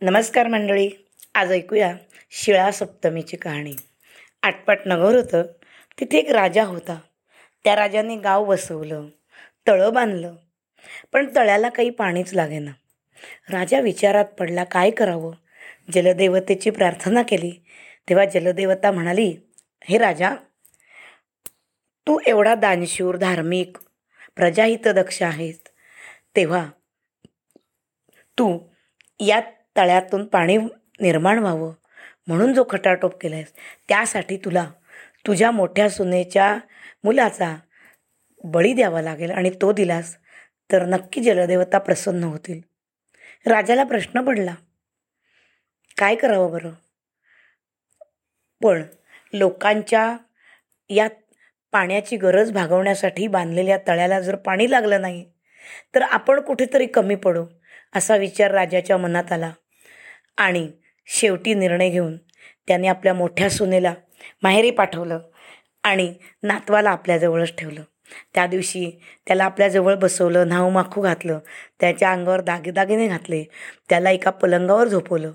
नमस्कार मंडळी आज ऐकूया शिळा सप्तमीची कहाणी. आटपाट नगर होतं तिथे एक राजा होता. त्या राजाने गाव बसवलं तळं बांधलं पण तळ्याला काही पाणीच लागेना. राजा विचारात पडला काय करावं? जलदेवतेची प्रार्थना केली. तेव्हा जलदेवता म्हणाली हे राजा तू एवढा दानशूर धार्मिक प्रजाहितदक्ष आहेस. तेव्हा तू यात तळ्यातून पाणी निर्माण व्हावं म्हणून जो खटाटोप केला आहेस त्यासाठी तुला तुझ्या मोठ्या सुनेच्या मुलाचा बळी द्यावा लागेल आणि तो दिलास तर नक्की जलदेवता प्रसन्न होतील. राजाला प्रश्न पडला काय करावं बरं? पण लोकांच्या या पाण्याची गरज भागवण्यासाठी बांधलेल्या तळ्याला जर पाणी लागलं नाही तर आपण कुठेतरी कमी पडू. असा विचार राजाच्या मनात आला. आणि शेवटी निर्णय घेऊन त्याने आपल्या मोठ्या सुनेला माहेरी पाठवलं आणि नातवाला आपल्याजवळच ठेवलं. त्या दिवशी त्याला आपल्याजवळ बसवलं न्हाऊ माखू घातलं त्याच्या अंगावर दागिदागिने घातले त्याला एका पलंगावर झोपवलं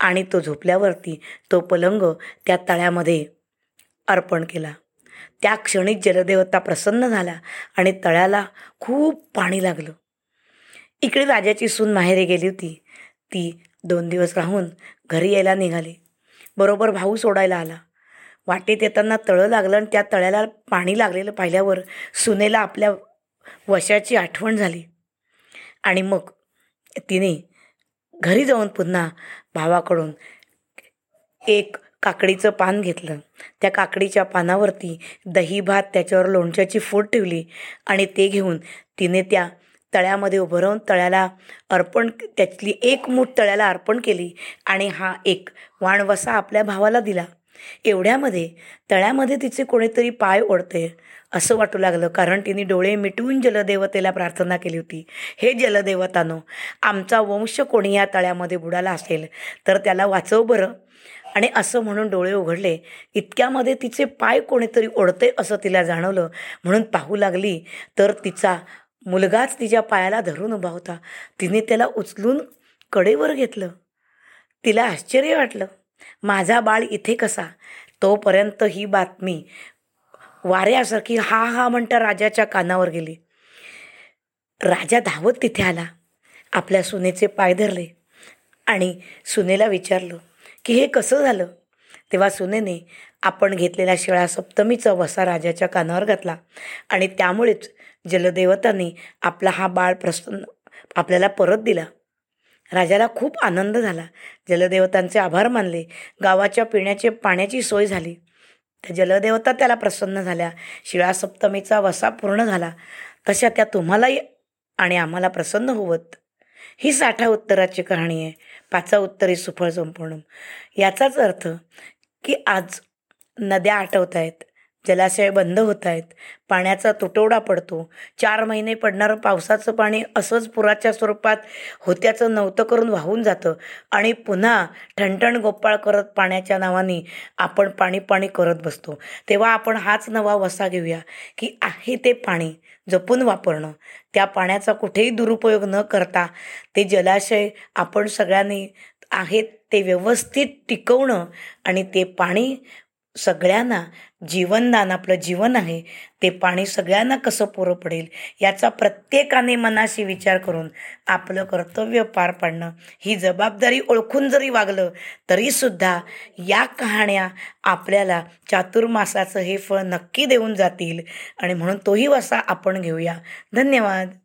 आणि तो झोपल्यावरती तो पलंग त्या तळ्यामध्ये अर्पण केला. त्या क्षणी जलदेवता प्रसन्न झाला आणि तळ्याला खूप पाणी लागलं. इकडे राजाची सून माहेरी गेली होती. ती दोन दिवस राहून घरी यायला निघाली. बरोबर भाऊ सोडायला आला. वाटेत येताना तळं लागलं आणि त्या तळ्याला पाणी लागलेलं पाहिल्यावर सुनेला आपल्या वशाची आठवण झाली. आणि मग तिने घरी जाऊन पुन्हा भावाकडून एक काकडीचं पान घेतलं. त्या काकडीच्या पानावरती दही भात त्याच्यावर लोणच्याची फूट ठेवली आणि ते घेऊन तिने त्या तळ्यामध्ये उभं राहून तळ्याला अर्पण त्यातली एक मूठ तळ्याला अर्पण केली आणि हा एक वाणवसा आपल्या भावाला दिला. एवढ्यामध्ये तळ्यामध्ये तिचे कोणीतरी पाय ओढते असं वाटू लागलं कारण तिने डोळे मिटवून जलदेवतेला प्रार्थना केली होती. हे जलदेवतानो आमचा वंश कोणी या तळ्यामध्ये बुडाला असेल तर त्याला वाचव बरं. आणि असं म्हणून डोळे उघडले. इतक्यामध्ये तिचे पाय कोणीतरी ओढते असं तिला जाणवलं. म्हणून पाहू लागली तर तिचा मुलगाच तिच्या पायाला धरून उभा होता. तिने त्याला उचलून कडेवर घेतलं. तिला आश्चर्य वाटलं. माझा बाळ इथे कसा? तोपर्यंत ही बातमी वाऱ्यासारखी हा हा म्हणता राजाच्या कानावर गेली. राजा धावत तिथे आला. आपल्या सुनेचे पाय धरले. आणि सुनेला विचारलं की हे कसं झालं? तेव्हा सुनेने आपण घेतलेल्या शिळा सप्तमीचा वसा राजाच्या कानावर घातला. आणि त्यामुळेच जलदेवतांनी आपला हा बाळ प्रसन्न आपल्याला परत दिला. राजाला खूप आनंद झाला. जलदेवतांचे आभार मानले. गावाच्या पिण्याचे पाण्याची सोय झाली. त्या जलदेवता त्याला प्रसन्न झाल्या. शिळा सप्तमीचा वसा पूर्ण झाला. तशा त्या तुम्हालाही आणि आम्हाला प्रसन्न होवत. ही साठा उत्तराची कहाणी आहे. पाचा उत्तरी सुफळ संपूर्ण. याचाच अर्थ की आज नद्या आटवत आहेत जलाशय बंद होत आहेत. पाण्याचा तुटवडा पडतो. चार महिने पडणारं पावसाचं पाणी असंच पुराच्या स्वरूपात होत्याचं नव्हतं करून वाहून जातं. आणि पुन्हा ठणठण गोपाळ करत पाण्याच्या नावाने आपण पाणी पाणी करत बसतो. तेव्हा आपण हाच नवा वसा घेऊया की आहे ते पाणी जपून वापरणं. त्या पाण्याचा कुठेही दुरुपयोग न करता ते जलाशय आपण सगळ्यांनी आहेत ते व्यवस्थित टिकवणं आणि ते पाणी सगळ्यांना जीवनदान आपलं जीवन आहे ते पाणी सगळ्यांना कसं पुरं पडेल याचा प्रत्येकाने मनाशी विचार करून आपलं कर्तव्य पार पाडणं ही जबाबदारी ओळखून जरी वागलं तरीसुद्धा या कहाण्या आपल्याला चातुर्मासाचं हे फळ नक्की देऊन जातील. आणि म्हणून तोही वसा आपण घेऊया. धन्यवाद.